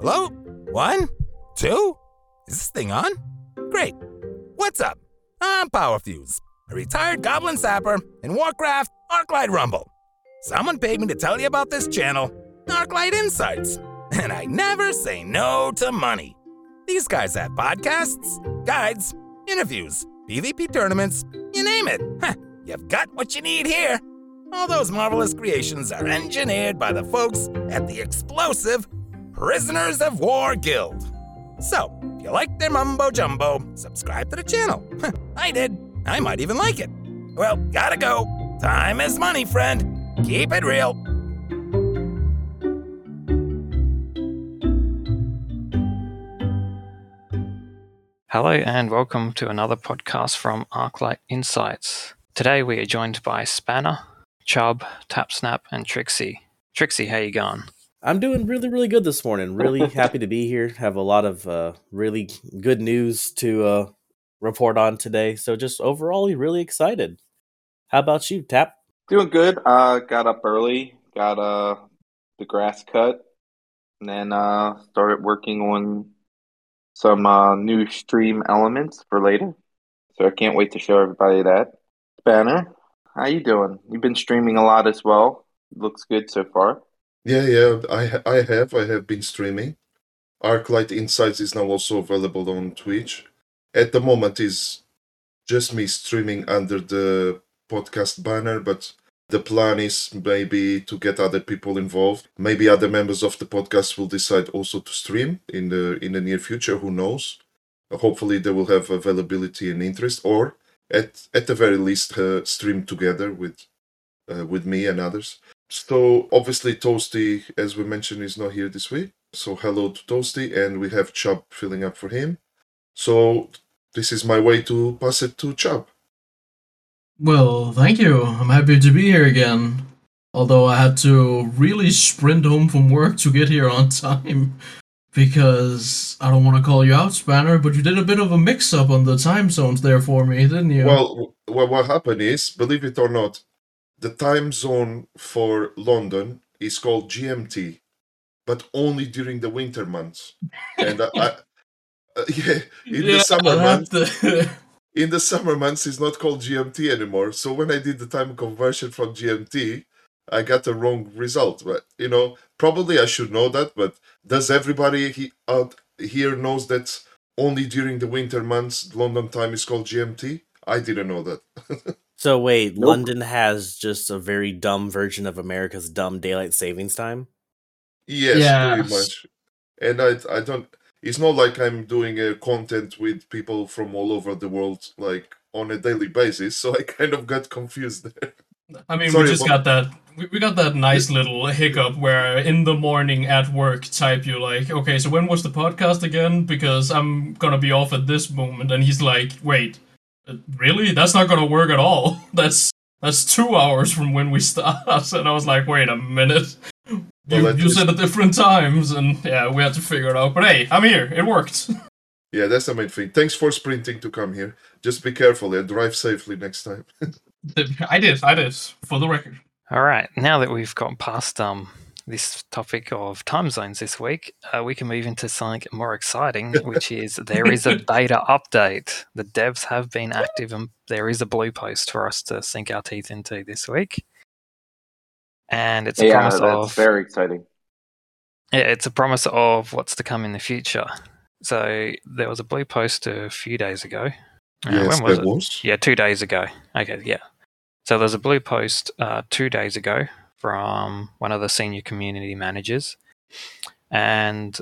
Hello? One? Two? Is this thing on? Great. What's up? I'm Powerfuse, a retired goblin sapper in Warcraft Arclight Rumble. Someone paid me to tell you about this channel, Arclight Insights, and I never say no to money. These guys have podcasts, guides, interviews, PvP tournaments, you name it. Huh, you've got what you need here. All those marvelous creations are engineered by the folks at the explosive Prisoners of War Guild. So, if you like their mumbo jumbo, subscribe to the channel. I did. I might even like it. Well, gotta go. Time is money, friend. Keep it real. Hello and welcome to another podcast from Arclight Insights. Today we are joined by Spanner, Chub, TapSnap, and Trixie. Trixie, how you going? I'm doing really, really good this morning. Really happy to be here. Have a lot of uh, really good news to uh, report on today. So just overall, really excited. How about you, Tap? Doing good. Uh, got up early, got uh the grass cut, and then uh started working on some uh new stream elements for later. So I can't wait to show everybody that. Spanner, how you doing? You've been streaming a lot as well. Looks good so far. Yeah, yeah, I I have I have been streaming. Arclight Insights is now also available on Twitch. At the moment is just me streaming under the podcast banner, but the plan is maybe to get other people involved. Maybe other members of the podcast will decide also to stream in the in the near future. Who knows? Hopefully, they will have availability and interest, or at at the very least, uh, stream together with uh, with me and others. So obviously, Toasti, as we mentioned, is not here this week. So hello to Toasti, and we have Chub filling up for him. So this is my way to pass it to Chub. Well, thank you. I'm happy to be here again. Although I had to really sprint home from work to get here on time. Because I don't want to call you out, Spanner, but you did a bit of a mix up on the time zones there for me, didn't you? Well, well, what happened is, believe it or not, the time zone for London is called GMT, but only during the winter months. And I, I uh, yeah, in the summer months, to- in the summer months, it's not called GMT anymore. So when I did the time conversion from GMT, I got the wrong result. But you know, probably I should know that. But does everybody he, out here knows that only during the winter months London time is called GMT? I didn't know that. So wait, Nope. London has just a very dumb version of America's dumb daylight savings time. Yes, Yes. pretty much. And I, I don't. It's not like I'm doing a content with people from all over the world, like on a daily basis. So I kind of got confused there. I mean, Sorry we just about- got that. We, we got that nice little hiccup where in the morning at work, type you like, okay, so when was the podcast again? Because I'm gonna be off at this moment, and he's like, wait, uh, really? That's not gonna work at all. That's that's two hours from when we start. And I was like, wait a minute. You, Well, you least- said at different times, and yeah, we had to figure it out. But hey, I'm here. It worked. Yeah, that's the main thing. Thanks for sprinting to come here. Just be careful and drive safely next time. I did. I did. For the record. All right, now that we've got past um this topic of time zones this week, uh, we can move into something more exciting, which is there is a beta update. The devs have been active, and there is a blue post for us to sink our teeth into this week. And it's a yeah, promise that's of very exciting. Yeah, it's a promise of what's to come in the future. So there was a blue post a few days ago. Uh, when was it? was. Yeah, two days ago. Okay, yeah. So there's a blue post uh, two days ago from one of the senior community managers, and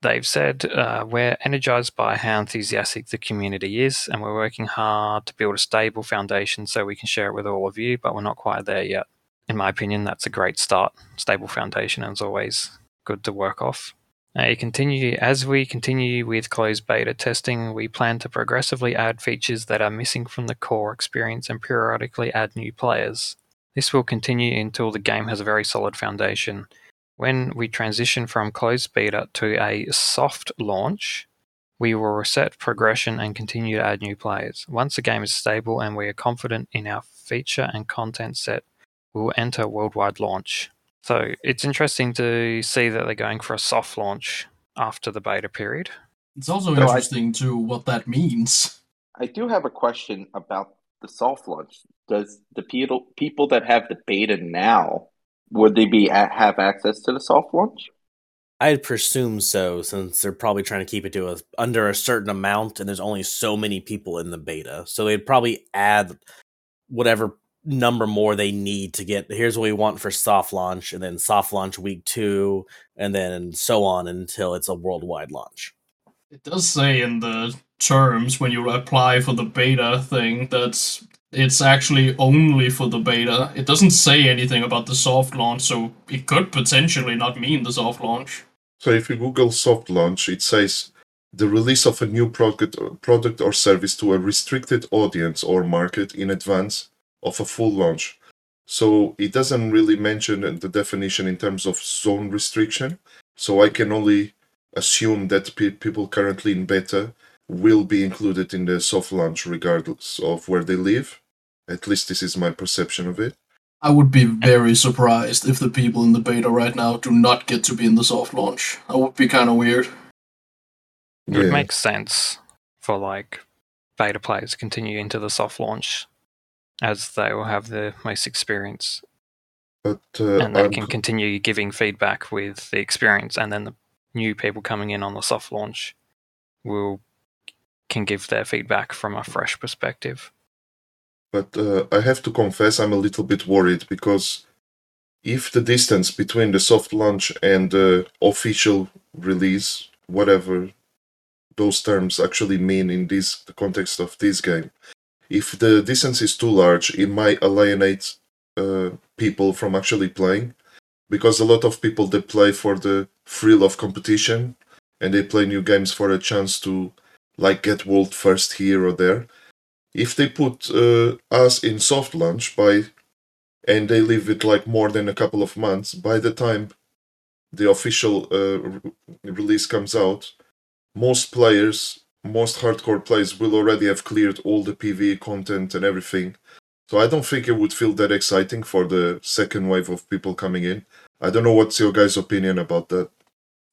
they've said uh, we're energized by how enthusiastic the community is, and we're working hard to build a stable foundation so we can share it with all of you. But we're not quite there yet. In my opinion, that's a great start. Stable foundation, is always, good to work off. Uh, continue as we continue with closed beta testing. We plan to progressively add features that are missing from the core experience and periodically add new players. This will continue until the game has a very solid foundation. When we transition from closed beta to a soft launch, we will reset progression and continue to add new players. Once the game is stable and we are confident in our feature and content set, we will enter worldwide launch. So it's interesting to see that they're going for a soft launch after the beta period. It's also So I- interesting too what that means. I do have a question about the soft launch. Does the people people that have the beta now would they be a- have access to the soft launch? I'd presume so, since they're probably trying to keep it to a under a certain amount, and there's only so many people in the beta. So they'd probably add whatever number more they need to get. Here's what we want for soft launch, and then soft launch week two, and then so on until it's a worldwide launch. It does say in the terms when you apply for the beta thing that it's actually only for the beta. It doesn't say anything about the soft launch, so it could potentially not mean the soft launch. So if you Google soft launch, it says the release of a new product, product or service to a restricted audience or market in advance of a full launch. So it doesn't really mention the definition in terms of zone restriction. So I can only assume that pe- people currently in beta will be included in the soft launch regardless of where they live. At least this is my perception of it. I would be very surprised if the people in the beta right now do not get to be in the soft launch. That would be kind of weird. It would make sense for like beta players to continue into the soft launch as they will have the most experience but uh, and they I'm can continue giving feedback with the experience and then the new people coming in on the soft launch will can give their feedback from a fresh perspective. but uh, I have to confess I'm a little bit worried because if the distance between the soft launch and the official release, whatever those terms actually mean in this the context of this game, if the distance is too large, it might alienate uh, people from actually playing because a lot of people they play for the thrill of competition and they play new games for a chance to like get world first here or there. If they put uh, us in soft launch by and they leave it like more than a couple of months by the time the official uh, re- release comes out most players most hardcore players will already have cleared all the pve content and everything. So i don't think it would feel that exciting for the second wave of people coming in. I don't know what's your guys opinion about that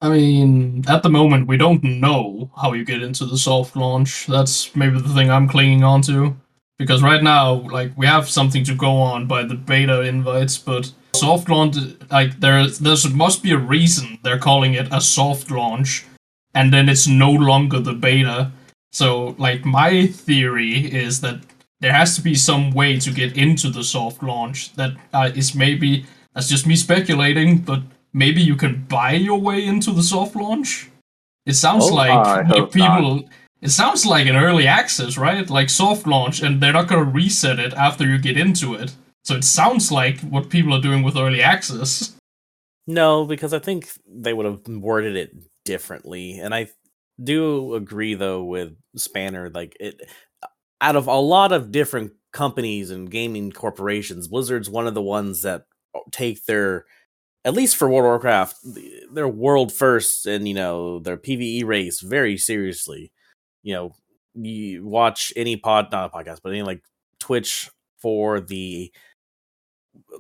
I mean, at the moment, we don't know how you get into the soft launch. That's maybe the thing I'm clinging on to. Because right now, like, we have something to go on by the beta invites, but soft launch, like, there, there's must be a reason they're calling it a soft launch, and then it's no longer the beta. So, like, my theory is that there has to be some way to get into the soft launch that uh, is maybe, that's just me speculating, but maybe you can buy your way into the soft launch. It sounds Oh, like I what people. It sounds like an early access, right? Like soft launch, and they're not gonna reset it after you get into it. So it sounds like what people are doing with early access. No, because I think they would have worded it differently. And I do agree though with Spanner, like it out of a lot of different companies and gaming corporations, Blizzard's one of the ones that take their at least for World of Warcraft, they're world first and you know their PVE race very seriously. You know, you watch any pod, not a podcast, but any like Twitch for the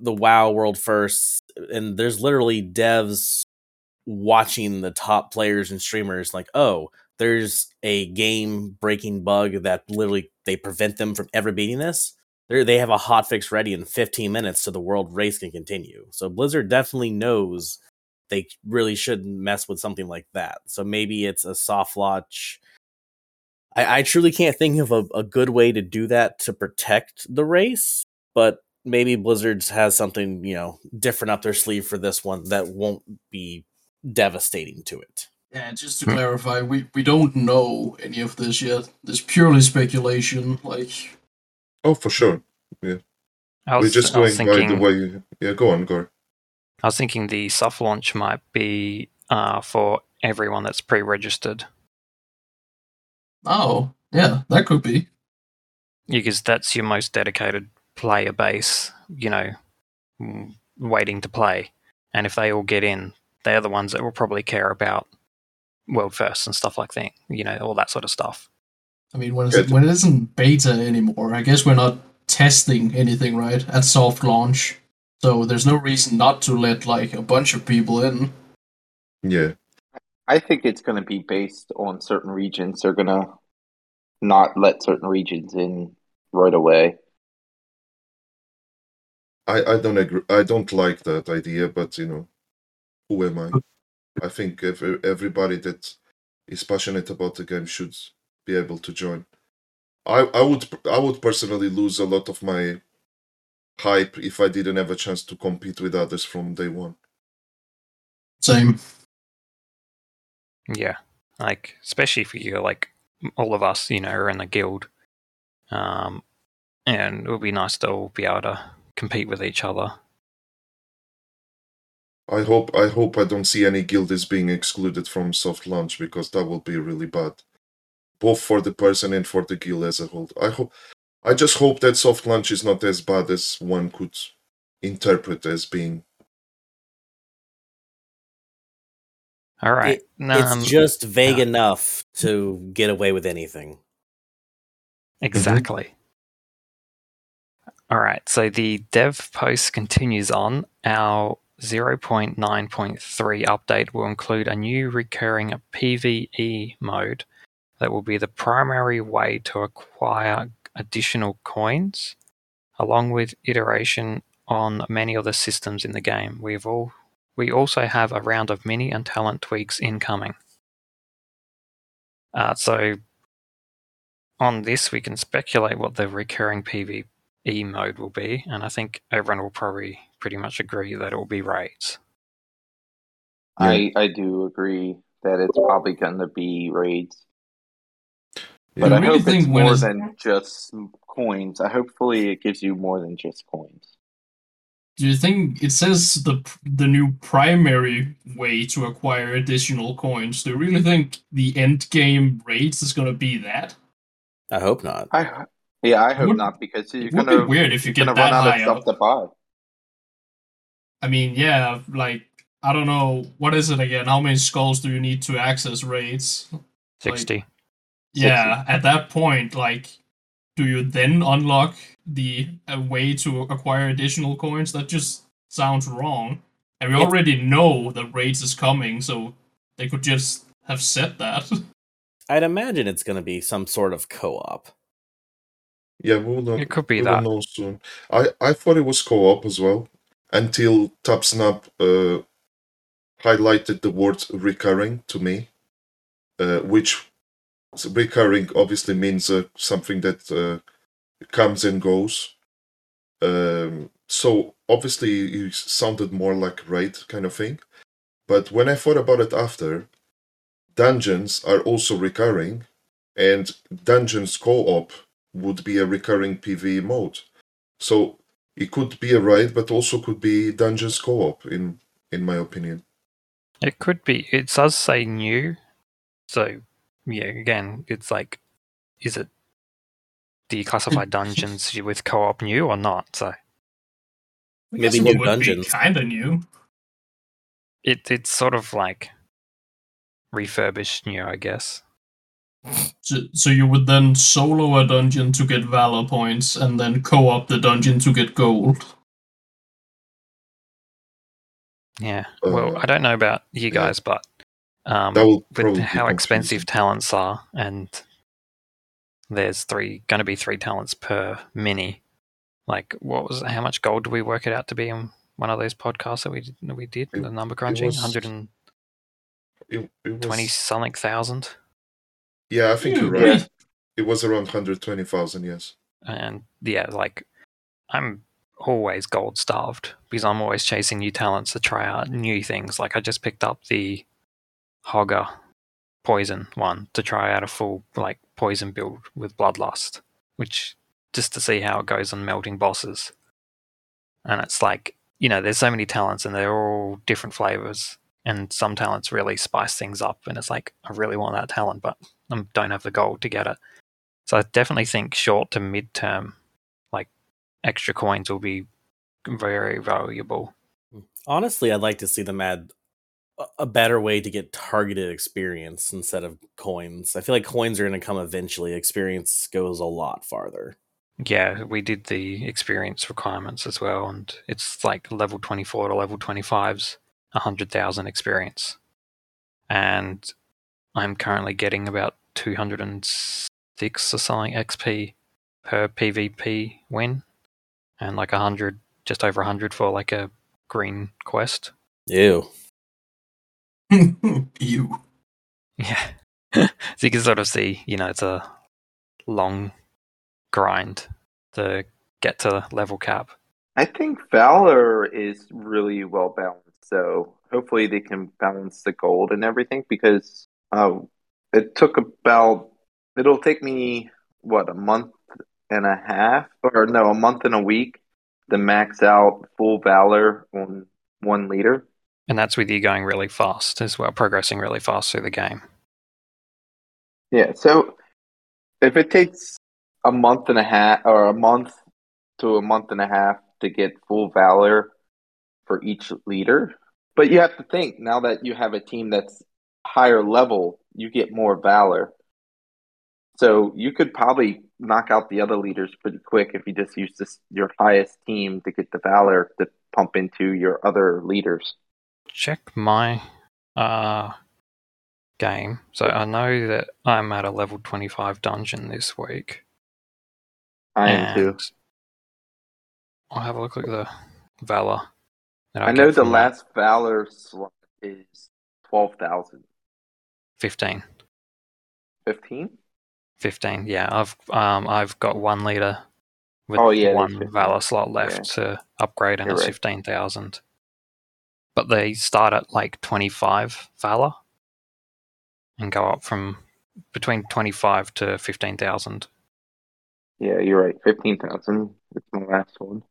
the WoW world first, and there's literally devs watching the top players and streamers like, oh, there's a game breaking bug that literally they prevent them from ever beating this. They they have a hot fix ready in 15 minutes so the world race can continue. So Blizzard definitely knows they really shouldn't mess with something like that. So maybe it's a soft launch. I, I truly can't think of a, a good way to do that to protect the race, but maybe Blizzard's has something, you know, different up their sleeve for this one that won't be devastating to it. Yeah, just to Hmm. clarify, we, we don't know any of this yet. It's purely speculation. Like, oh for sure I we're just I was going by the way you, yeah go on Gore. I was thinking the soft launch might be uh, for everyone that's pre-registered oh, yeah, that could be. because that's your most dedicated player base. You know, waiting to play, and if they all get in, they're the ones that will probably care about world first and stuff like that. You know, all that sort of stuff. I mean, when, it's, Good. when it isn't beta anymore, I guess we're not testing anything, right? At soft launch. So there's no reason not to let, like, a bunch of people in. yeah I think it's going to be based on certain regions. They're going to not let certain regions in right away. I, I don't agree. I don't like that idea, but you know, who am I? I think if everybody that is passionate about the game should be able to join. I, I would I would personally lose a lot of my hype if I didn't have a chance to compete with others from day one. Same. Yeah, like especially if you're like all of us, you know, are in the guild, um, and it would be nice to all be able to compete with each other. I hope I hope I don't see any guilds being excluded from soft launch because that would be really bad, both for the person and for the guild as a whole. I hope I just hope that soft launch is not as bad as one could interpret as being. All right, It- um, it's just vague yeah. enough to get away with anything. Exactly. All right, so the dev post continues on. Our 0.9.3 update will include a new recurring PvE mode that will be the primary way to acquire additional coins, along with iteration on many other systems in the game. We've all we also have a round of mini and talent tweaks incoming. Uh, so on this, we can speculate what the recurring PvE mode will be, and I think everyone will probably pretty much agree that it will be raids. I I do agree that it's probably going to be raids, but I I really hope think it's more it's- than just coins. I hopefully it gives you more than just coins. Do you think it says the the new primary way to acquire additional coins? Do you really think the end game raids is gonna be that? I hope not. I yeah, I hope would- not because you're It would gonna be weird if you get that run out of high stuff up. to buy. I mean, yeah, like I don't know what is it again? How many skulls do you need to access raids? 60. Yeah, at that point, like, do you then unlock the a way to acquire additional coins? That just sounds wrong. And we If- already know the raids is coming, so they could just have said that. I'd imagine it's going to be some sort of co-op. Yeah, we will know. It could be we will that. know soon. I I thought it was co-op as well until TapSnap uh, highlighted the word recurring to me, uh, which recurring obviously means uh, something that uh, comes and goes. Um, so obviously it sounded more like raid kind of thing. But when I thought about it after, dungeons are also recurring, and dungeons co-op would be a recurring PvE mode. So it could be a raid, but also could be dungeons co-op in in my opinion. It could be. It does say new. So, yeah, again, it's like, is it. Do you classify dungeons with co op new or not? So, Maybe new dungeons. Kind of new. it it's sort of like refurbished new, I guess. So, so you would then solo a dungeon to get valor points, and then co-op the dungeon to get gold. Yeah. well, Uh, I don't know about you yeah. guys, but um, with how expensive confusing. talents are, and there's three going to be three talents per mini. Like, what was how much gold do we work it out to be in one of those podcasts that we did, that we did It- the number crunching, was- 120 It, it was, something thousand, yeah, I think you're right. It was around hundred twenty thousand. Yes. and yeah, like I'm always gold starved because I'm always chasing new talents to try out new things. Like I just picked up the Hogger poison one to try out a full like poison build with bloodlust, which just to see how it goes on melting bosses. And it's like, you know, there's so many talents and they're all different flavors. And some talents really spice things up. And it's like, I really want that talent, but I don't have the gold to get it. So I definitely think short to mid term, like extra coins will be very valuable. Hmm. Honestly, I'd like to see them add a- better way to get targeted experience instead of coins. I feel like coins are going to come eventually. Experience goes a lot farther. Yeah, we did the experience requirements as well, and it's like level 24 to level 25's 100,000 experience. and I'm currently getting about 206 or something XP per PvP win, and like 100, just over 100 for like a green quest. Ew. you. Yeah. so you can sort of see, you know, it's a long grind to get to level cap. I think Valor is really well balanced. So hopefully they can balance the gold and everything because uh, it took about it'll take me what a month and a half or no a month and a week to max out full Valor on one leader. And that's with you going really fast as well, progressing really fast through the game. Yeah. So if it takes a month and a half or a month to a month and a half to get full valor for each leader. But you have to think now that you have a team that's higher level, you get more valor. So you could probably knock out the other leaders pretty quick if you just use this your highest team to get the valor to pump into your other leaders. Check my uh game. So I know that I'm at a level 25 dungeon this week. I am too. I'll have a look at the Valor. that I know the that. last valor slot is twelve thousand. 15. Fifteen? 15. Yeah, I've um I've got one leader with Oh, yeah, one Valor slot left to upgrade, and You're it's right. 15,000. But they start at like 25 Valor and go up from between 25 to 15,000. Yeah, you're right. Fifteen thousand. It's my last one.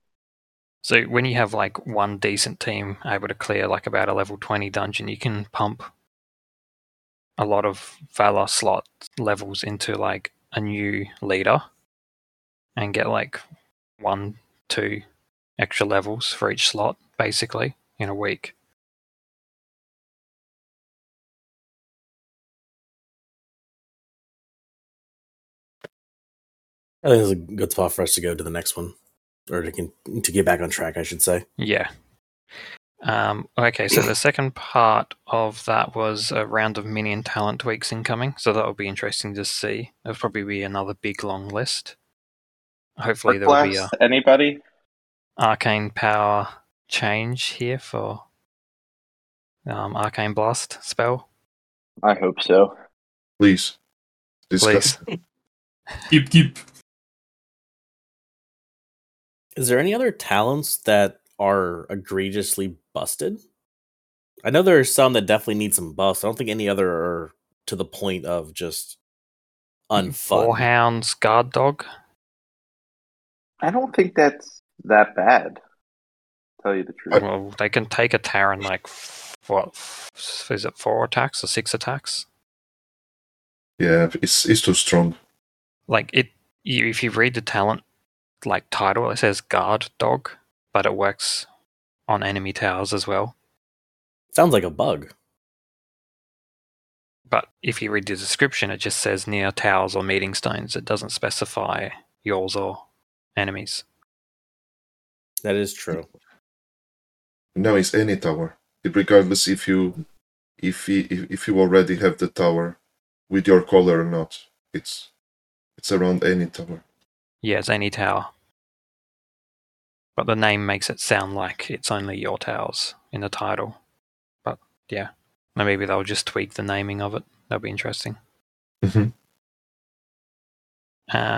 So when you have like one decent team able to clear like about a level 20 dungeon, you can pump a lot of Valor slot levels into like a new leader and get like one, two extra levels for each slot basically in a week. I think it's a good spot for us to go to the next one, or to can, to get back on track, I should say. Yeah. Um, okay, so the second part of that was a round of minion talent tweaks incoming, so that will be interesting to see. It'll probably be another big long list. Hopefully, there will be a anybody? arcane power change here for um, arcane blast spell. I hope so. Please. Discuss. Please. Keep, keep. Is there any other talents that are egregiously busted? I know there are some that definitely need some buffs. I don't think any other are to the point of just unfun. hounds guard dog. I don't think that's that bad. Tell you the truth. Well, they can take a Terran like f- what? f- Is it four attacks or six attacks? Yeah, it's it's too strong. like it you, if you read the talent like title it says guard dog but it works on enemy towers as well Sounds like a bug. but if you read the description it just says near towers or meeting stones it doesn't specify yours or enemies That is true. Now it's any tower, regardless if you if i- if if you already have the tower with your color or not. It's it's around any tower. yeah it's any tower but the name makes it sound like it's only your towers in the title but yeah maybe they'll just tweak the naming of it that'll be interesting Mhm.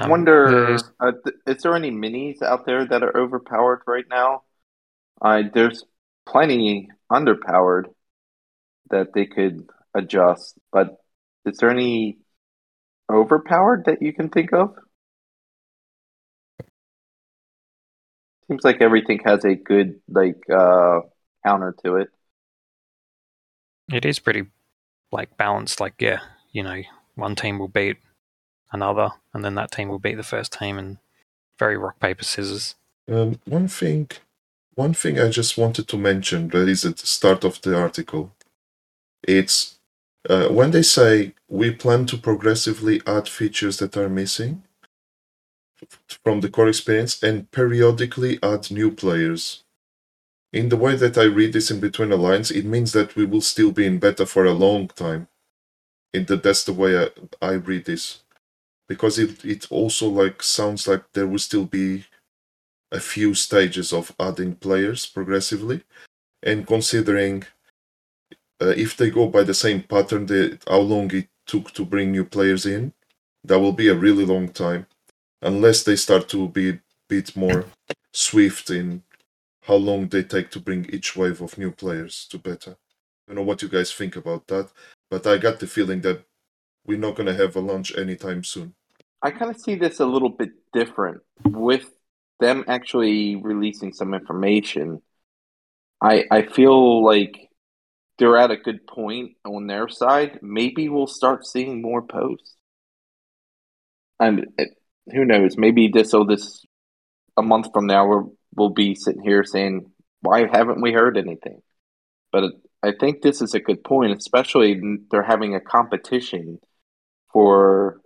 I um, wonder, uh, th- is there any minis out there that are overpowered right now? Uh, there's plenty underpowered that they could adjust, but is there any overpowered that you can think of? Seems like everything has a good like uh, counter to it. It is pretty like balanced. Like yeah, you know, one team will beat another, and then that team will beat the first team, and very rock paper scissors. Um, one thing, one thing I just wanted to mention that is at the start of the article. It's uh, when they say we plan to progressively add features that are missing from the core experience and periodically add new players. in the way that I read this in between the lines, it means that we will still be in beta for a long time. In the that's the way I, I read this, because it it also like sounds like there will still be a few stages of adding players progressively, and considering uh, if they go by the same pattern, how long it took to bring new players in, that will be a really long time, unless they start to be a bit more swift in how long they take to bring each wave of new players to beta. I don't know what you guys think about that, but I got the feeling that we're not going to have a launch anytime soon. I kind of see this a little bit different with them actually releasing some information. I I feel like they're at a good point on their side. Maybe we'll start seeing more posts. And who knows? Maybe this will this a month from now we're, we'll be sitting here saying, "Why haven't we heard anything?" But I think this is a good point, especially they're having a competition for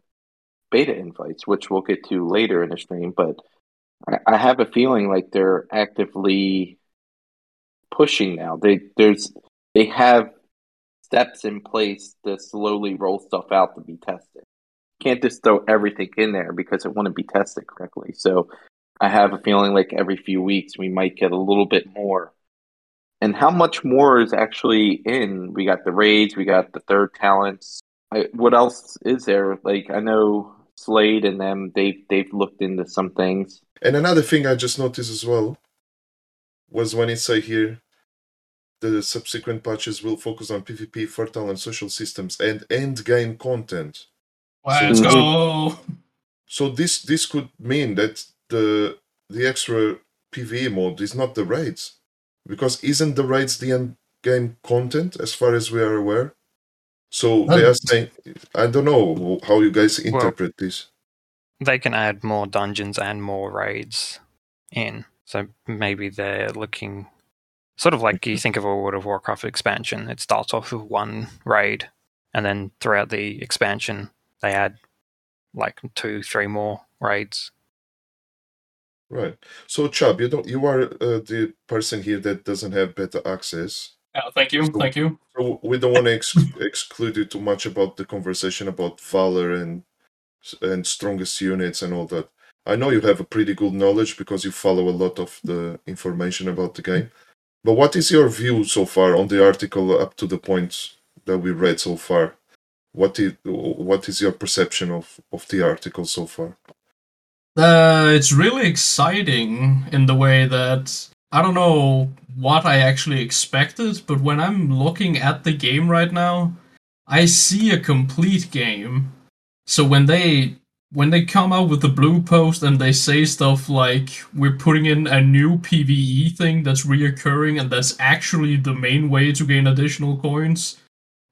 beta invites, which we'll get to later in the stream. But I, have a feeling like they're actively pushing now. They there's they have steps in place to slowly roll stuff out to be tested. Can't just throw everything in there because it wouldn't be tested correctly. So I have a feeling like every few weeks we might get a little bit more. And how much more is actually in? We got the raids, we got the third talents. I, what else is there? Like I know Slade and them, they've they've looked into some things. And another thing I just noticed as well was when it say uh, here the subsequent patches will focus on PvP, fertile and social systems and end game content. Let's So- go. So this this could mean that the the extra PvE mode is not the raids, because isn't the raids the end game content as far as we are aware? So they are saying, I don't know how you guys interpret this. They can add more dungeons and more raids in. So maybe they're looking sort of like you think of a World of Warcraft expansion. It starts off with one raid, and then throughout the expansion, they add like two, three more raids. Right. So Chub, you don't you are uh, the person here that doesn't have better access. Yeah, thank you, thank you. So we don't want to ex- exclude you too much about the conversation about Valor and and strongest units and all that. I know you have a pretty good knowledge because you follow a lot of the information about the game. But what is your view so far on the article up to the point that we read so far? What is what is your perception of of the article so far? Uh, it's really exciting in the way that I don't know what I actually expected, but when I'm looking at the game right now, I see a complete game. So when they when they come out with the blue post and they say stuff like we're putting in a new PvE thing that's reoccurring and that's actually the main way to gain additional coins,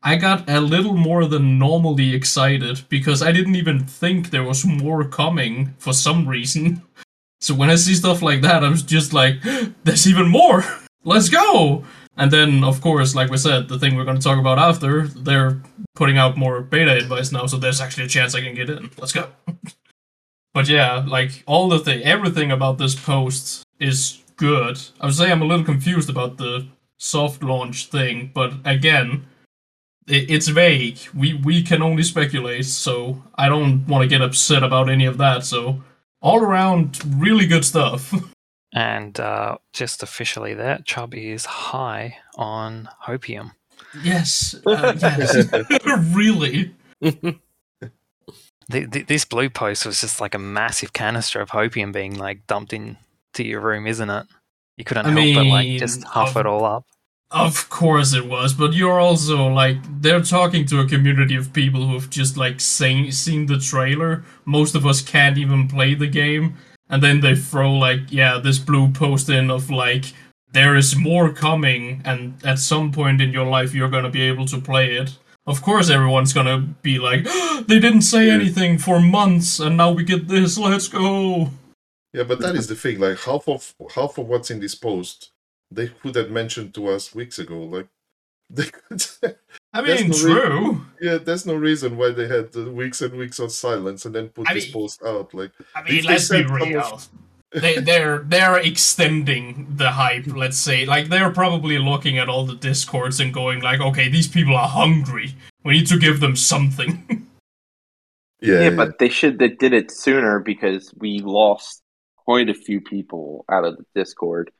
I got a little more than normally excited because I didn't even think there was more coming for some reason. So when I see stuff like that, I was just like, there's even more! Let's go! And then, of course, like we said, the thing we're going to talk about after, they're putting out more beta invites now, so there's actually a chance I can get in. Let's go. but yeah, like all the thing, everything about this post is good. I would say I'm a little confused about the soft launch thing, but again, it, it's vague. We we can only speculate, so I don't want to get upset about any of that. So all around, really good stuff. And uh, just officially, that Chub is high on hopium. yes, uh, yes, really. The, the, this blue post was just like a massive canister of hopium being like dumped into your room, isn't it? You couldn't I help but like just huff of- it all up. Of course it was, but you're also like they're talking to a community of people who've just like seen seen the trailer. Most of us can't even play the game, and then they throw like yeah this blue post in of like there is more coming, and at some point in your life you're gonna be able to play it. Of course, everyone's gonna be like, they didn't say anything for months, and now we get this. Let's go. Yeah, but that is the thing. Like half of half of what's in this post, they could have mentioned to us weeks ago. Like they could. I That's mean, the re- true. yeah, there's no reason why they had the weeks and weeks of silence and then put I this mean- post out. Like I mean, they let's be said some of- real. they they're they're extending the hype let's say like they're probably looking at all the discords and going like okay these people are hungry we need to give them something Yeah, Yeah, but they should they did it sooner because we lost quite a few people out of the Discord.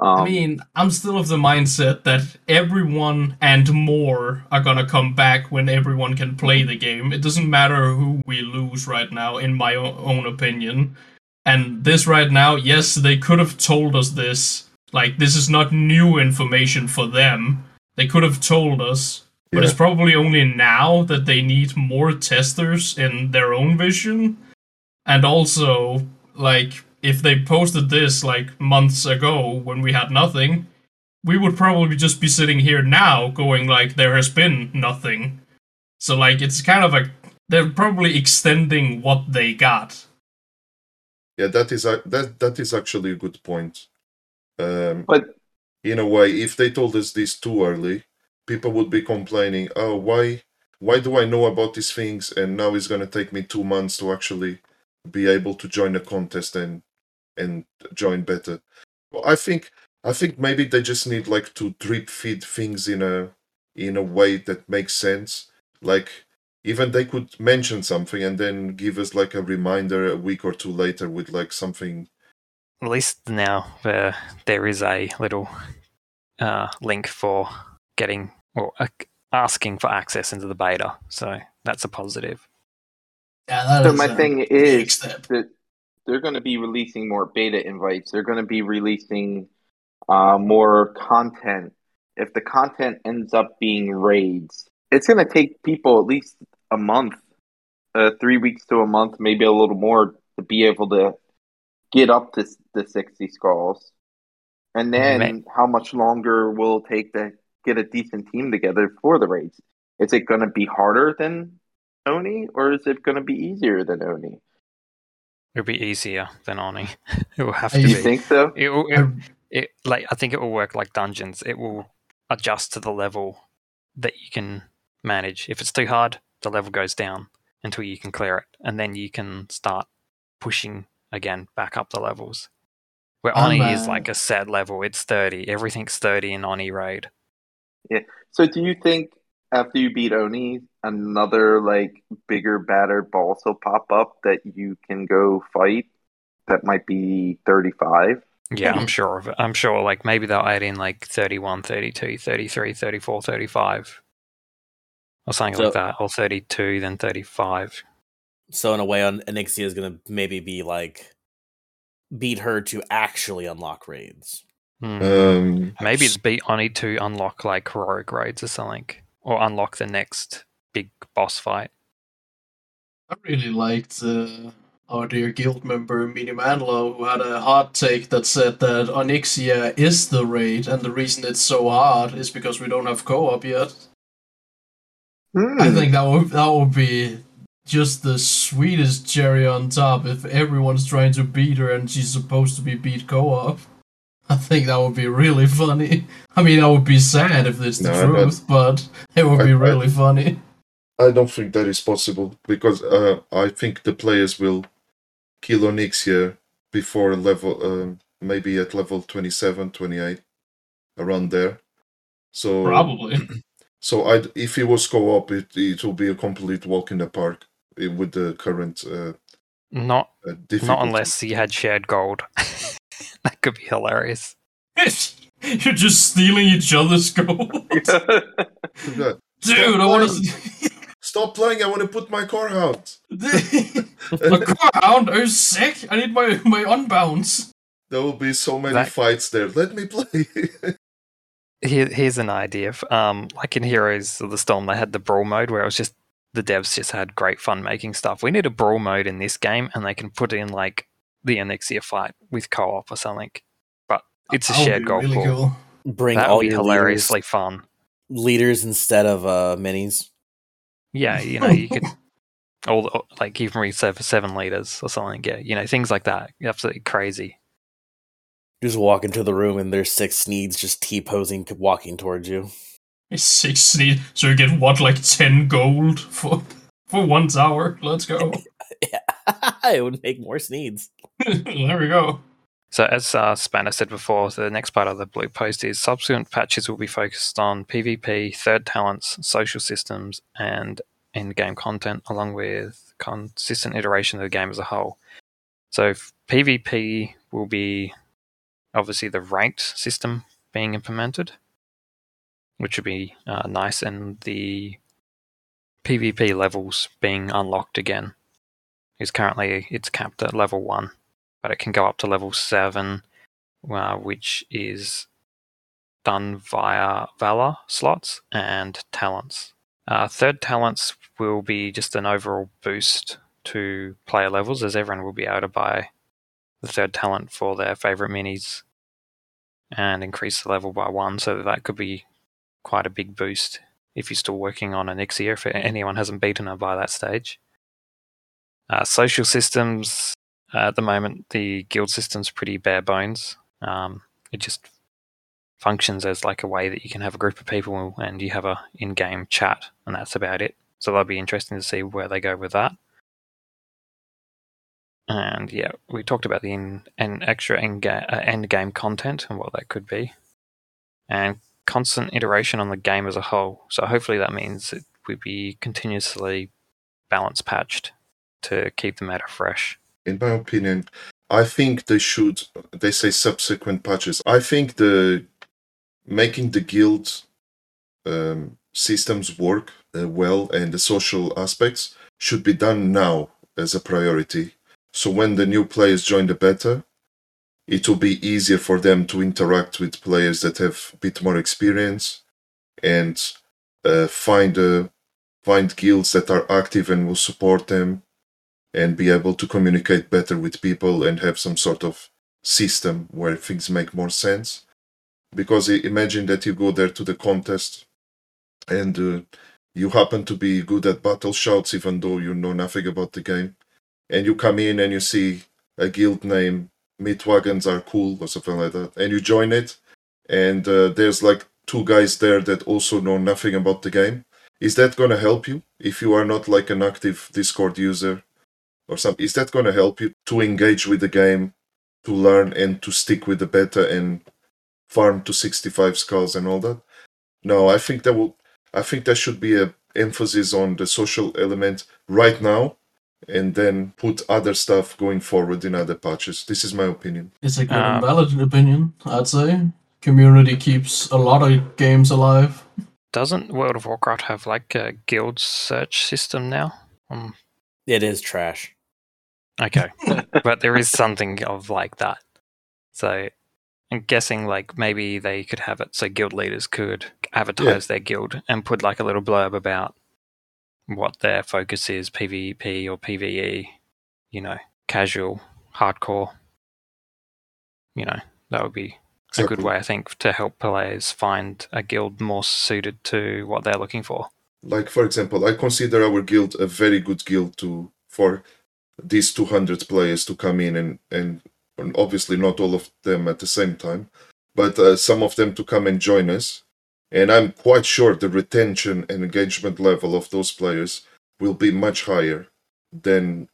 Um, i mean i'm still of the mindset that everyone and more are gonna come back when everyone can play the game. It doesn't matter who we lose right now in my own opinion. And this right now yes they could have told us this. Like this is not new information for them. They could have told us but Yeah. it's probably only now that they need more testers in their own vision. And also like if they posted this like months ago when we had nothing we would probably just be sitting here now going like there has been nothing so like it's kind of a they're probably extending what they got yeah, that is a, that that is actually a good point. Um, But- in a way, if they told us this too early, people would be complaining. Oh, why why do I know about these things and now it's gonna take me two months to actually be able to join a contest and and join better. Well, I think I think maybe they just need like to drip feed things in a in a way that makes sense. Like even they could mention something and then give us like a reminder a week or two later with like something At least now there there is a little uh, link for getting or uh, asking for access into the beta, so that's a positive. yeah that so is my a thing big is that they're going to be releasing more beta invites. They're going to be releasing uh, more content. If the content ends up being raids, it's going to take people at least a month, uh, three weeks to a month, maybe a little more, to be able to get up to the sixty skulls. And then, May- how much longer will it take to get a decent team together for the raids? Is it going to be harder than Oni, or is it going to be easier than Oni? It'll be easier than Oni. it will have Are to you You be. think so? It, will, it, it like I think it will work like dungeons. It will adjust to the level that you can manage. If it's too hard, the level goes down until you can clear it, and then you can start pushing again back up the levels. Where Oni is uh, like a set level, it's thirty. Everything's thirty in Oni raid. Yeah. So do you think after you beat Oni, another like bigger, badder boss will pop up that you can go fight? That might be thirty-five. Yeah, I'm sure of it. I'm sure like maybe they'll add in like 31, 32, 33, 34, 35. Or something So- like that. Or 32, then 35. So in a way, on Onyxia is gonna maybe be like beat her to actually unlock raids. Hmm. um Maybe it's beat Oni to unlock like heroic raids or something, or unlock the next big boss fight. I really liked uh, our dear guild member Mini Manlo, who had a hot take that said that Onyxia is the raid, and the reason it's so hard is because we don't have co-op yet. Hmm. I think that would that would be just the sweetest cherry on top if everyone's trying to beat her and she's supposed to be beat co-op. I think that would be really funny. I mean, that would be sad if it's the No, truth, but it would I- be I- really funny. I don't think that is possible because uh, I think the players will kill Onyxia before level, um, maybe at level 27, 28, around there. So Probably. So I, if it was co-op, it it will be a complete walk in the park eh, with the current uh, Not uh, not unless you had shared gold. that could be hilarious. You're just stealing each other's gold. Yeah. Dude, I want to. Stop playing! I want to put my car out. the ground is sick. I need my my unbounce. There will be so many That- fights there. Let me play. Here, here's an idea. Um, like in Heroes of the Storm, they had the brawl mode where it was just the devs just had great fun making stuff. We need a brawl mode in this game, and they can put in like the Onyxia fight with co-op or something. But it's a That would shared goal really pool. cool. Bring That all would be your hilariously leaders, fun. leaders instead of uh, minis. Yeah, you know, you could all the, like even reserve for seven liters or something. Yeah, you know, things like that. Absolutely crazy. Just walk into the room and there's six Sneeds just T posing, walking towards you. Six sneed, so you get what like ten gold for for one tower. Let's go. Yeah. it would make more needs. there we go. So, as uh, Spanner said before, the next part of the blue post is subsequent patches will be focused on PvP, third talents, social systems, and in game content, along with consistent iteration of the game as a whole. So, PvP will be obviously the ranked system being implemented, which would be uh, nice, and the PvP levels being unlocked again. Is currently it's capped at level one but it can go up to level 7, uh, which is done via Valor slots and talents. Uh, third talents will be just an overall boost to player levels, as everyone will be able to buy the third talent for their favorite minis and increase the level by one. So that could be quite a big boost if you're still working on Onyxia, if anyone hasn't beaten her by that stage. Uh, social systems uh, at the moment, the guild system's pretty bare bones. Um, it just functions as like a way that you can have a group of people and you have a in-game chat, and that's about it. So that'll be interesting to see where they go with that. And yeah, we talked about the in and extra end, ga- uh, end game content and what that could be, and constant iteration on the game as a whole. So hopefully that means it would be continuously balance patched to keep the meta fresh in my opinion, I think they should. They say subsequent patches. I think the making the guild um, systems work uh, well and the social aspects should be done now as a priority. So when the new players join the beta, it will be easier for them to interact with players that have a bit more experience and uh, find uh, find guilds that are active and will support them and be able to communicate better with people and have some sort of system where things make more sense. Because imagine that you go there to the contest and uh, you happen to be good at battle shouts, even though you know nothing about the game. And you come in and you see a guild name, meat wagons are cool, or something like that. And you join it, and uh, there's like two guys there that also know nothing about the game. Is that going to help you if you are not like an active Discord user or something is that going to help you to engage with the game to learn and to stick with the beta and farm to 65 skulls and all that? No i think that will i think there should be a emphasis on the social element right now and then put other stuff going forward in other patches. This is my opinion. It's a good and valid opinion i'd say. Community keeps a lot of games alive. Doesn't world of warcraft have like a guild search system now? Um, it is trash Okay, but there is something of like that. So I'm guessing like maybe they could have it so guild leaders could advertise yeah. their guild and put like a little blurb about what their focus is, PvP or PvE, you know, casual, hardcore. You know, that would be a good way, I think, to help players find a guild more suited to what they're looking for. Like, for example, I consider our guild a very good guild to for these 200 players to come in and, and, and obviously not all of them at the same time, but uh, some of them to come and join us. And I'm quite sure the retention and engagement level of those players will be much higher than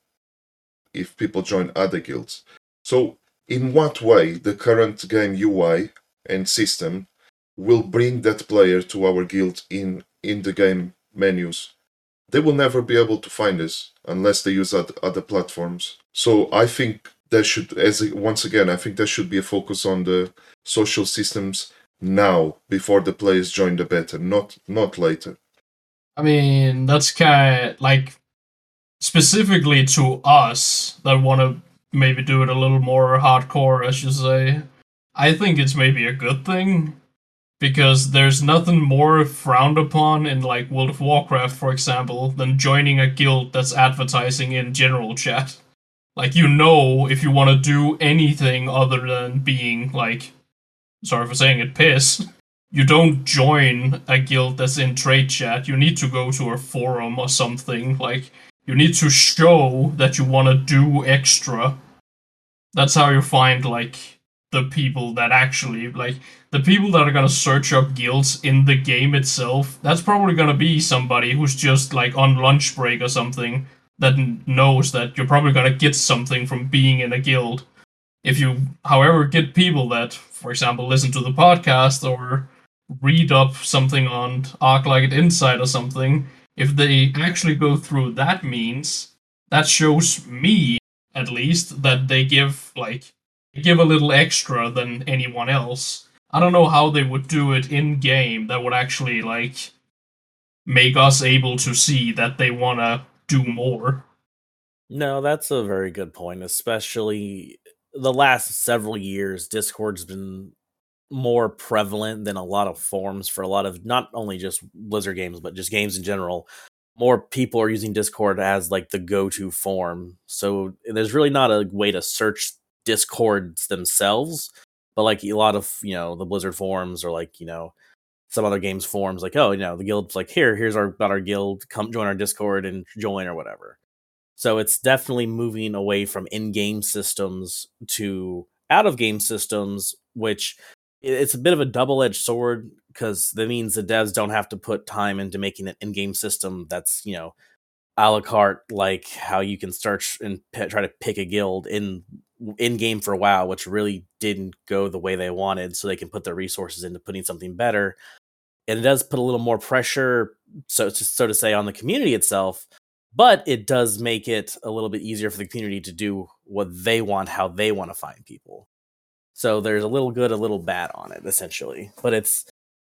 if people join other guilds. So, in what way the current game UI and system will bring that player to our guild in in the game menus they will never be able to find us unless they use other platforms. So I think there should, as once again, I think there should be a focus on the social systems now before the players join the beta, not not later. I mean, that's kind of like specifically to us that want to maybe do it a little more hardcore, I should say. I think it's maybe a good thing because there's nothing more frowned upon in like World of Warcraft, for example, than joining a guild that's advertising in general chat. Like you know, if you want to do anything other than being like, sorry for saying it, piss, you don't join a guild that's in trade chat. You need to go to a forum or something. Like you need to show that you want to do extra. That's how you find like the people that actually like the people that are gonna search up guilds in the game itself. That's probably gonna be somebody who's just like on lunch break or something, that knows that you're probably gonna get something from being in a guild. If you, however, get people that, for example, listen to the podcast or read up something on Arclight Insight or something, if they actually go through that means, that shows me at least that they give like give a little extra than anyone else. I don't know how they would do it in game that would actually like make us able to see that they want to do more. No, that's a very good point, especially the last several years Discord's been more prevalent than a lot of forms for a lot of not only just Blizzard games but just games in general. More people are using Discord as like the go-to form. So there's really not a way to search discords themselves, but like a lot of, you know, the Blizzard forums or like, you know, some other games forums like, oh, you know, the guild's like, here, here's our about our guild, come join our Discord and join or whatever. So it's definitely moving away from in-game systems to out of game systems, which it's a bit of a double-edged sword because that means the devs don't have to put time into making an in-game system that's you know a la carte like how you can search and p- try to pick a guild in in game for WoW, which really didn't go the way they wanted, so they can put their resources into putting something better. And it does put a little more pressure, so so to say, on the community itself. But it does make it a little bit easier for the community to do what they want, how they want to find people. So there's a little good, a little bad on it, essentially. But it's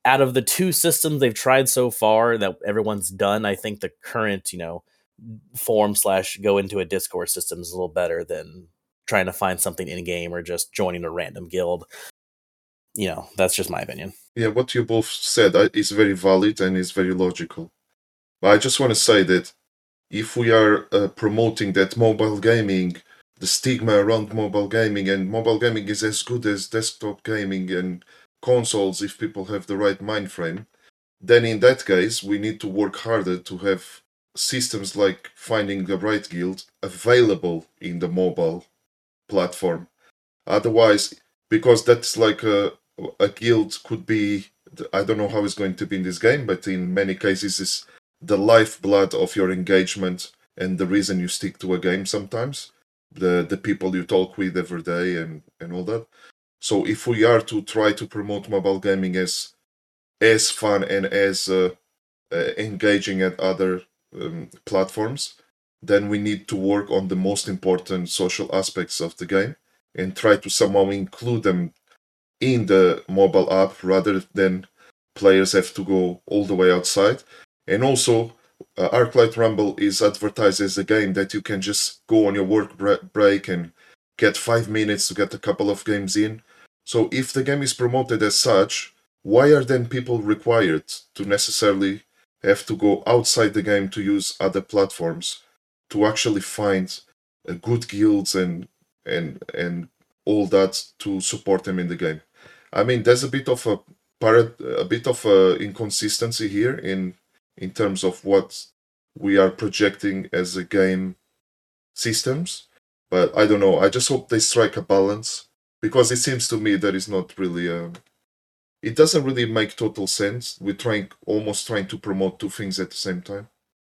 out of the two systems they've tried so far that everyone's done. I think the current, you know, form slash go into a Discord system is a little better than trying to find something in game or just joining a random guild. You know, that's just my opinion. Yeah, what you both said uh, is very valid and is very logical. But I just want to say that if we are uh, promoting that mobile gaming, the stigma around mobile gaming, and mobile gaming is as good as desktop gaming and consoles if people have the right mind frame, then in that case, we need to work harder to have systems like finding the right guild available in the mobile platform. Otherwise, because that's like a a guild could be I don't know how it's going to be in this game, but in many cases is the lifeblood of your engagement and the reason you stick to a game sometimes. The the people you talk with every day and, and all that. So if we are to try to promote mobile gaming as as fun and as uh, uh, engaging at other um, platforms, then we need to work on the most important social aspects of the game and try to somehow include them in the mobile app rather than players have to go all the way outside. And also, uh, Arclight Rumble is advertised as a game that you can just go on your work break and get five minutes to get a couple of games in. So, if the game is promoted as such, why are then people required to necessarily have to go outside the game to use other platforms? To actually find uh, good guilds and and and all that to support them in the game. I mean, there's a bit of a a bit of a inconsistency here in in terms of what we are projecting as a game systems. But I don't know. I just hope they strike a balance because it seems to me that is not really a. Um, it doesn't really make total sense. We're trying almost trying to promote two things at the same time.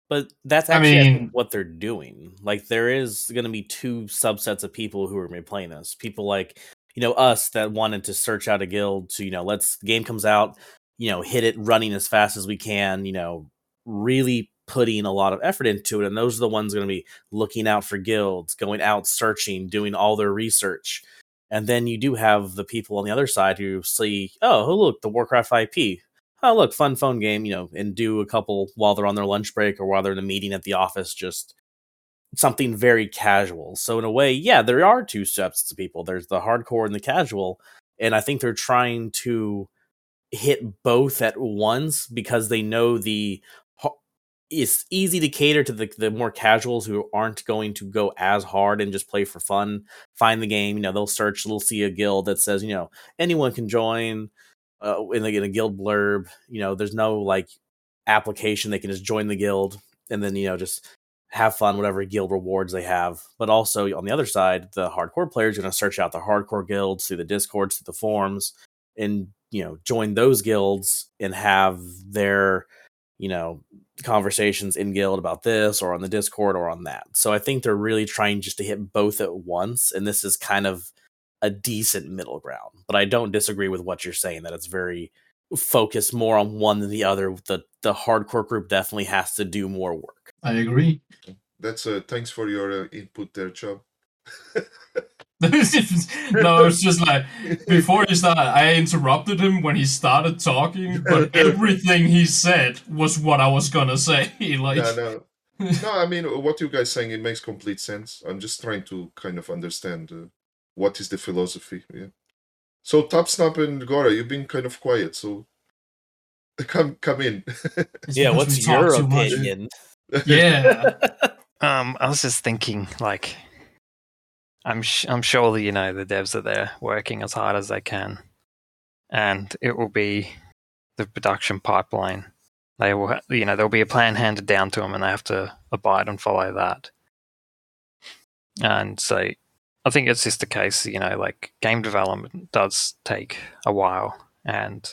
But that's actually I mean, what they're doing. Like there is going to be two subsets of people who are going to be playing this. People like you know us that wanted to search out a guild to you know let's game comes out, you know hit it running as fast as we can. You know really putting a lot of effort into it, and those are the ones going to be looking out for guilds, going out searching, doing all their research. And then you do have the people on the other side who see, oh, look, the Warcraft IP oh look, fun phone game, you know, and do a couple while they're on their lunch break or while they're in a meeting at the office, just something very casual. So in a way, yeah, there are two steps of people. There's the hardcore and the casual, and I think they're trying to hit both at once because they know the it's easy to cater to the, the more casuals who aren't going to go as hard and just play for fun find the game you know they'll search they'll see a guild that says you know anyone can join uh, in, the, in a guild blurb. You know, there's no like application they can just join the guild and then you know just have fun whatever guild rewards they have. But also on the other side, the hardcore players are going to search out the hardcore guilds through the discords, through the forums, and you know join those guilds and have their you know conversations in guild about this or on the Discord or on that. So I think they're really trying just to hit both at once, and this is kind of a decent middle ground. But I don't disagree with what you're saying that it's very focused more on one than the other. The the hardcore group definitely has to do more work. I agree. That's uh, thanks for your uh, input there, Chub. no, it's just like before he started, I interrupted him when he started talking, but everything he said was what I was gonna say. Like, no, no, no. I mean, what you guys saying it makes complete sense. I'm just trying to kind of understand uh, what is the philosophy. Yeah. So Topsnap and Gora, you've been kind of quiet, so come come in. Yeah, what's your opinion? Yeah, Um, I was just thinking, like, I'm sh- I'm sure that you know the devs are there working as hard as they can, and it will be the production pipeline. They will, ha- you know, there'll be a plan handed down to them, and they have to abide and follow that. And so, I think it's just the case, you know, like game development does take a while, and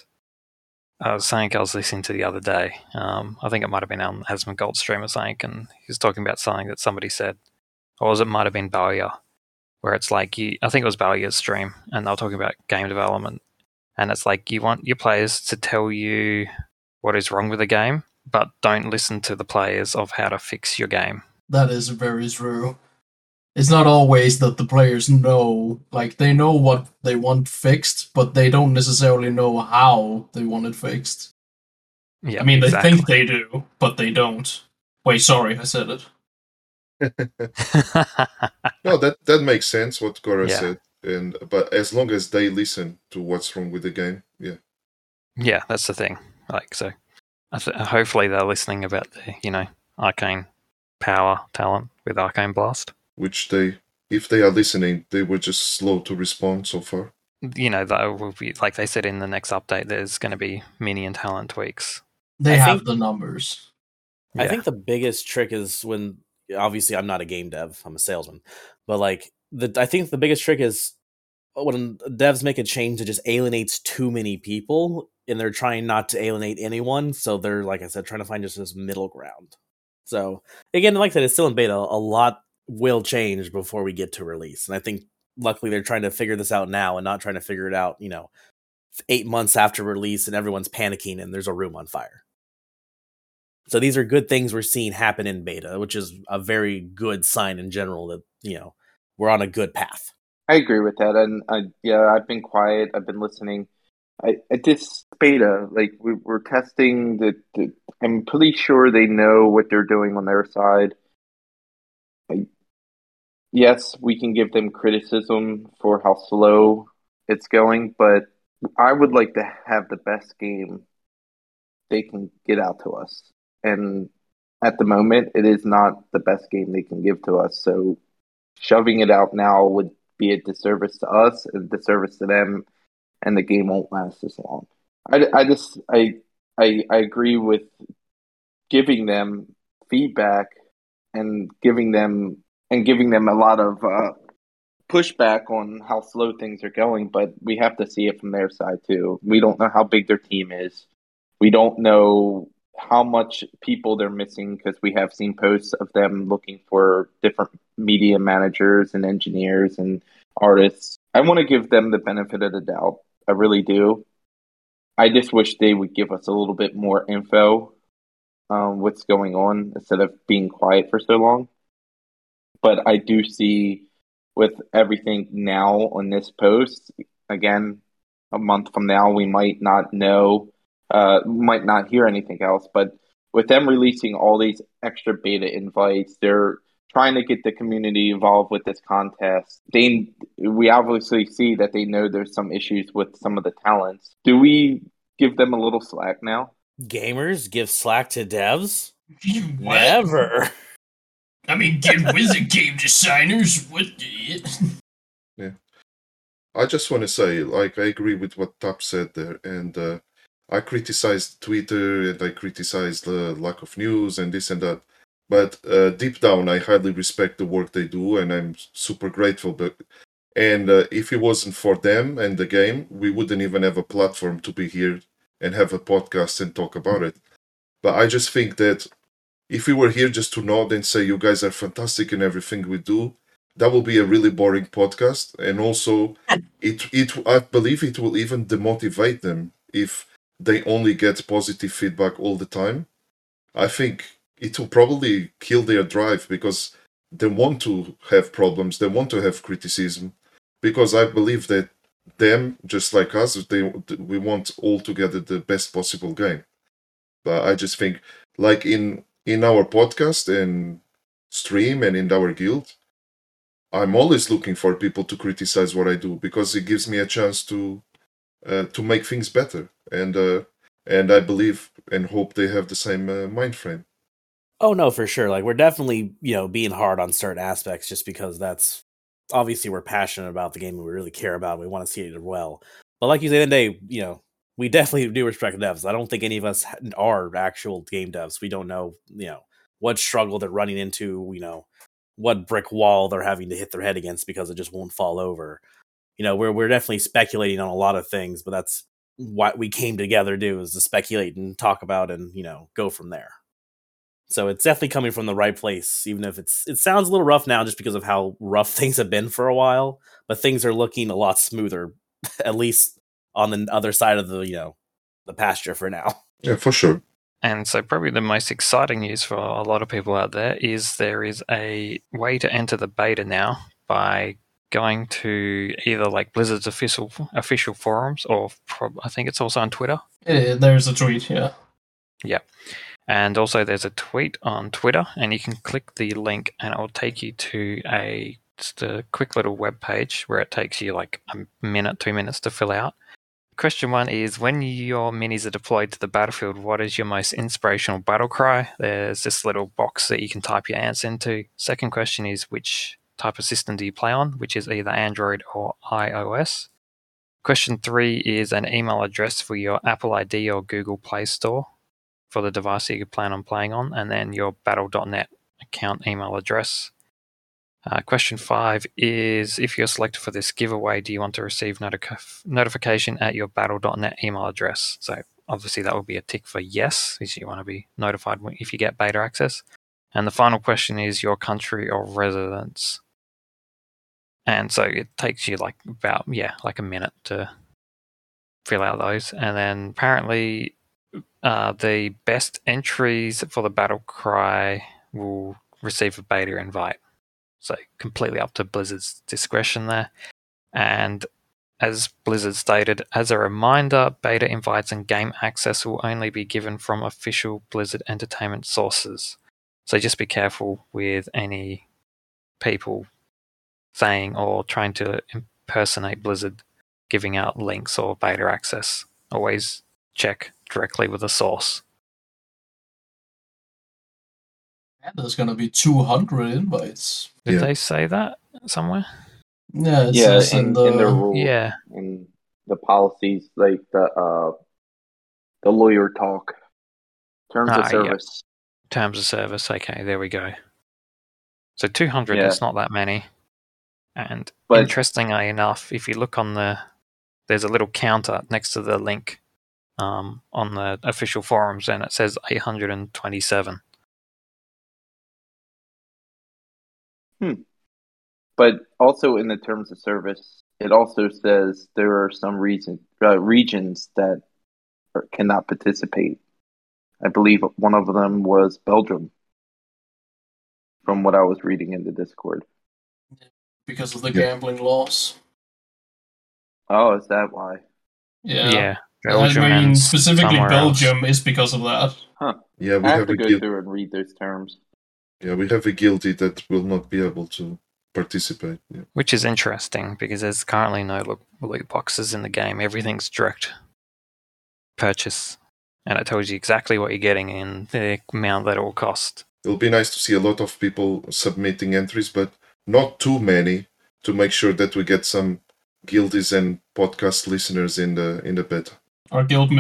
I was saying I was listening to the other day. Um, I think it might have been on Asmongold stream or something, and he was talking about something that somebody said, or was it might have been Balia, where it's like you. I think it was Balia's stream, and they were talking about game development, and it's like you want your players to tell you what is wrong with the game, but don't listen to the players of how to fix your game. that is very true. It's not always that the players know, like they know what they want fixed, but they don't necessarily know how they want it fixed. Yeah, I mean, they think they do, but they don't. Wait, sorry, I said it. no, that that makes sense what Gora Yeah. said, and but as long as they listen to what's wrong with the game, yeah. Yeah, that's the thing. Like, so I th- hopefully they're listening about the, you know, arcane power talent with Arcane Blast. Which they, if they are listening, they were just slow to respond so far. You know, that will be, like they said in the next update, there's going to be minion talent tweaks. They I have think- the numbers. I Yeah. think the biggest trick is when obviously I'm not a game dev, I'm a salesman, but like the I think the biggest trick is when devs make a change that just alienates too many people and they're trying not to alienate anyone, so they're like I said trying to find just this middle ground. So again, like I said, it's still in beta. A lot will change before we get to release, and I think luckily they're trying to figure this out now and not trying to figure it out, you know, eight months after release and everyone's panicking and there's a room on fire. So these are good things we're seeing happen in beta, which is a very good sign in general that you know we're on a good path. I agree with that, and I, yeah, I've been quiet. I've been listening. I at this beta, like we, we're testing the, the. I'm pretty sure they know what they're doing on their side. Yes, we can give them criticism for how slow it's going, but I would like to have the best game they can get out to us, and at the moment, it is not the best game they can give to us. So shoving it out now would be a disservice to us, a disservice to them, and the game won't last as long. I, I just I, I I agree with giving them feedback and giving them and giving them a lot of uh, pushback on how slow things are going, but we have to see it from their side too. We don't know how big their team is. We don't know how much people they're missing because we have seen posts of them looking for different media managers and engineers and artists. I want to give them the benefit of the doubt. I really do. I just wish they would give us a little bit more info um, what's going on instead of being quiet for so long. But I do see with everything now on this post, again, a month from now, we might not know, uh, might not hear anything else. But with them releasing all these extra beta invites, they're trying to get the community involved with this contest. They, we obviously see that they know there's some issues with some of the talents. Do we give them a little slack now? Gamers give slack to devs? Never. I mean, get with the game designers. What? Yeah. I just want to say, like, I agree with what Tap said there, and uh, I criticized Twitter and I criticized the lack of news and this and that. But uh, deep down, I highly respect the work they do, and I'm super grateful. But and uh, if it wasn't for them and the game, we wouldn't even have a platform to be here and have a podcast and talk about it. But I just think that if we were here just to nod and say you guys are fantastic in everything we do, that will be a really boring podcast. And also, it it I believe it will even demotivate them if they only get positive feedback all the time. I think it will probably kill their drive because they want to have problems, they want to have criticism, because I believe that them, just like us, they we want all together the best possible game. But I just think, like in in our podcast and stream and in our guild, I'm always looking for people to criticize what I do because it gives me a chance to uh, to make things better, and uh, and I believe and hope they have the same uh, mind frame. Oh no, for sure. Like we're definitely, you know, being hard on certain aspects just because that's obviously we're passionate about the game and we really care about it. We want to see it well. But like you say, the day, you know, we definitely do respect devs. I don't think any of us are actual game devs. We don't know, you know, what struggle they're running into, you know, what brick wall they're having to hit their head against because it just won't fall over. You know, we're we're definitely speculating on a lot of things, but that's what we came together to do is to speculate and talk about and, you know, go from there. So it's definitely coming from the right place, even if it's it sounds a little rough now just because of how rough things have been for a while. But things are looking a lot smoother, at least on the other side of the you know the pasture for now. Yeah, for sure. And so, probably the most exciting news for a lot of people out there is there is a way to enter the beta now by going to either like Blizzard's official official forums or prob- I think it's also on Twitter. Uh, there's a tweet, yeah. yeah. And also, there's a tweet on Twitter, and you can click the link, and it will take you to a just a quick little web page where it takes you like a minute, two minutes to fill out. Question one is When your minis are deployed to the battlefield, what is your most inspirational battle cry? There's this little box that you can type your answer into. Second question is Which type of system do you play on, which is either Android or iOS? Question three is an email address for your Apple ID or Google Play Store for the device that you plan on playing on, and then your battle.net account email address. Uh, question five is if you're selected for this giveaway, do you want to receive notification at your battle.net email address? So, obviously, that would be a tick for yes, because you want to be notified if you get beta access. And the final question is your country of residence. And so it takes you like about, yeah, like a minute to fill out those. And then apparently uh, the best entries for the battle cry will receive a beta invite. So completely up to Blizzard's discretion there. And as Blizzard stated, as a reminder, beta invites and game access will only be given from official Blizzard Entertainment sources. So just be careful with any people saying or trying to impersonate Blizzard giving out links or beta access. Always check directly with the source. And there's gonna be 200 invites. Did Yeah. they say that somewhere? Yeah, it yeah, says in, in the, in the rules Yeah. and the policies, like the uh, the lawyer talk, terms Ah, of yeah. service. Terms of service. Okay, there we go. So 200 Yeah. is not that many. And But- interestingly enough, if you look on the, there's a little counter next to the link um, on the official forums, and it says 827. But also in the terms of service, it also says there are some reason uh, regions that are, cannot participate. I believe one of them was Belgium, from what I was reading in the Discord. because of the Yeah. gambling laws. Oh, is that why? Yeah. Yeah. Belgium I mean, specifically somewhere else. Belgium is because of that. Huh. Yeah, we I have, have to a go guild. through and read those terms. Yeah, we have a guildie that will not be able to participate. Yeah. Which is interesting because there's currently no loot, loot boxes in the game. Everything's direct purchase. And it tells you exactly what you're getting and the amount that it will cost. It'll be nice to see a lot of people submitting entries, but not too many to make sure that we get some guildies and podcast listeners in the in the beta. Our guild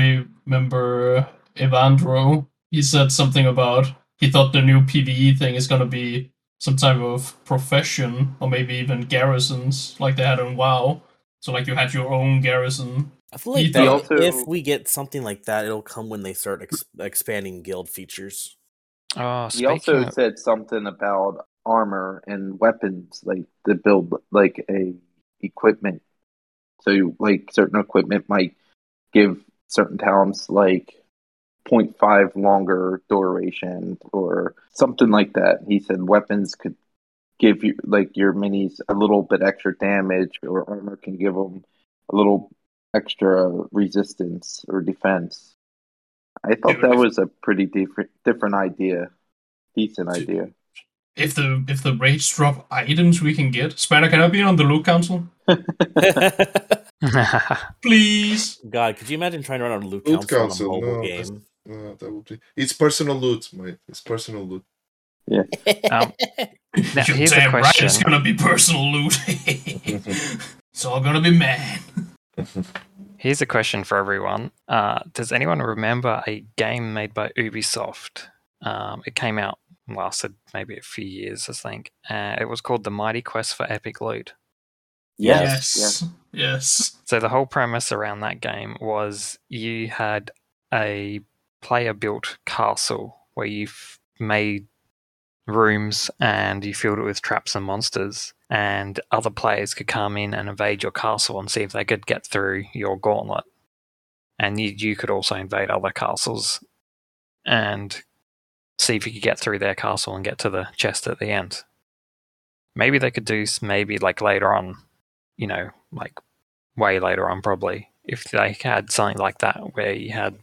member, uh, Evandro, he said something about he thought the new PvE thing is going to be some type of profession or maybe even garrisons like they had in WoW. So, like, you had your own garrison. I feel like He that, also- if we get something like that, it'll come when they start ex- expanding guild features. Oh, He also of, said something about armor and weapons, like to build like a equipment. So like certain equipment might give certain talents like 0.5 longer duration or something like that. He said weapons could give you like your minis a little bit extra damage, or armor can give them a little extra resistance or defense. I thought that was a pretty different different idea, decent idea. If the if the rates drop items we can get, Spanner, can I be on the loot council, please? God, could you imagine trying to run a loot, Loot council, on a mobile no, that's- game? Uh, that would be. It's personal loot, mate. It's personal loot. um, now, You're here's a damn right, question. it's gonna be personal loot. it's all gonna be man. Here's a question for everyone. Uh, does anyone remember a game made by Ubisoft? Um, it came out, lasted maybe a few years, I think. Uh, it was called The Mighty Quest for Epic Loot. Yes. yes. yes. So the whole premise around that game was you had a player built castle where you f- made rooms and you filled it with traps and monsters and other players could come in and invade your castle and see if they could get through your gauntlet. And you, you could also invade other castles and see if you could get through their castle and get to the chest at the end. Maybe they could do maybe like later on you know like way later on probably if they had something like that where you had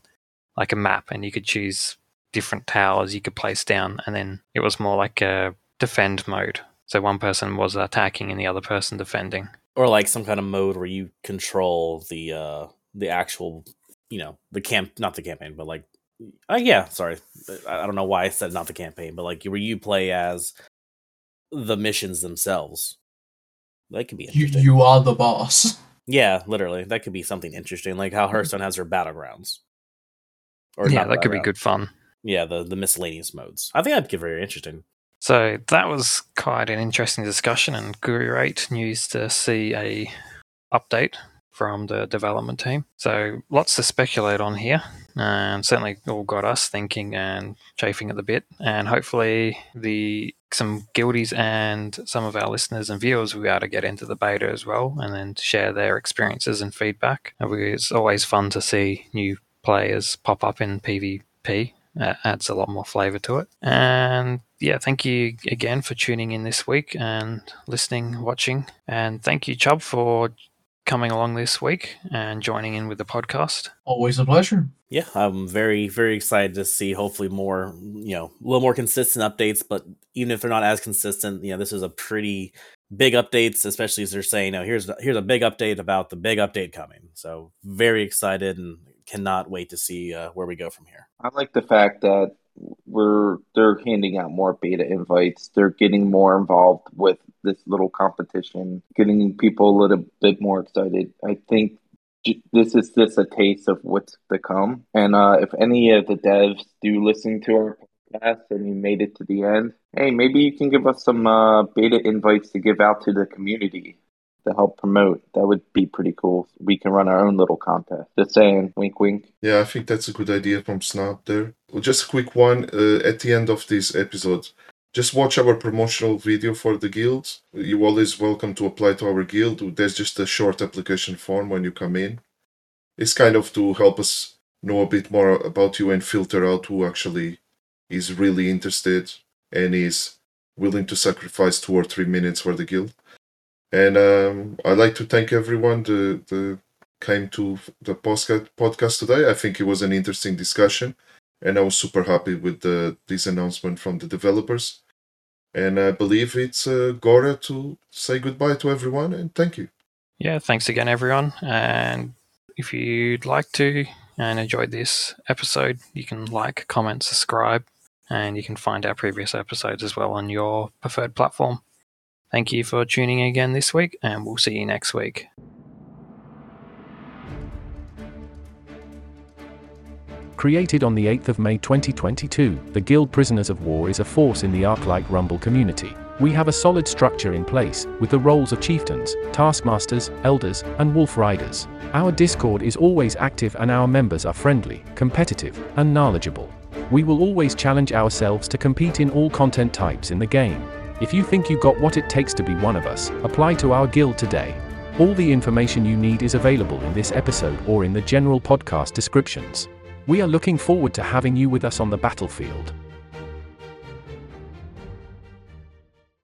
like a map and you could choose different towers you could place down and then it was more like a defend mode. So one person was attacking and the other person defending. Or like some kind of mode where you control the uh the actual you know the camp not the campaign but like uh, yeah sorry. I, I don't know why i said not the campaign but like where you play as the missions themselves. That could be You interesting. you are the boss. yeah literally. That could be something interesting like how hearthstone has their battlegrounds or yeah that could be battleground- good fun yeah the the miscellaneous modes i think that'd get very interesting so that was quite an interesting discussion and great news to see a update from the development team. So lots to speculate on here, and certainly all got us thinking and chafing at the bit. And hopefully, the some guildies and some of our listeners and viewers will be able to get into the beta as well, and then share their experiences and feedback. It's always fun to see new players pop up in PvP. Uh, adds a lot more flavor to it. And yeah, thank you again for tuning in this week and listening, watching. And thank you, Chub, for coming along this week and joining in with the podcast. Always a pleasure. yeah i'm very very excited to see hopefully more you know a little more consistent updates but even if they're not as consistent you know this is a pretty big updates especially as they're saying now here's here's a big update about the big update coming so very excited and cannot wait to see uh, where we go from here I like the fact that we're they're handing out more beta invites. They're getting more involved with this little competition, getting people a little bit more excited. I think this is just a taste of what's to come. And uh, if any of the devs do listen to our podcast and you made it to the end, hey, maybe you can give us some uh, beta invites to give out to the community to help promote. That would be pretty cool. We can run our own little contest. Just saying, wink, wink. Yeah, I think that's a good idea from Snap there. Well, just a quick one uh, at the end of this episode. Just watch our promotional video for the guild. You're always welcome to apply to our guild. There's just a short application form when you come in. It's kind of to help us know a bit more about you and filter out who actually is really interested and is willing to sacrifice two or three minutes for the guild. And um, I'd like to thank everyone that, came to the podcast podcast today. I think it was an interesting discussion, and I was super happy with the this announcement from the developers. And I believe it's uh, Gora to say goodbye to everyone and thank you. Yeah, thanks again, everyone. And if you'd like to and enjoyed this episode, you can like, comment, subscribe, and you can find our previous episodes as well on your preferred platform. Thank you for tuning in again this week, and we'll see you next week. Created on the 8th of May 2022, the Guild Prisoners of War is a force in the Arclight Rumble community. We have a solid structure in place, with the roles of chieftains, taskmasters, elders, and wolf riders. Our Discord is always active and our members are friendly, competitive, and knowledgeable. We will always challenge ourselves to compete in all content types in the game. If you think you got what it takes to be one of us, apply to our guild today. All the information you need is available in this episode or in the general podcast descriptions. We are looking forward to having you with us on the battlefield.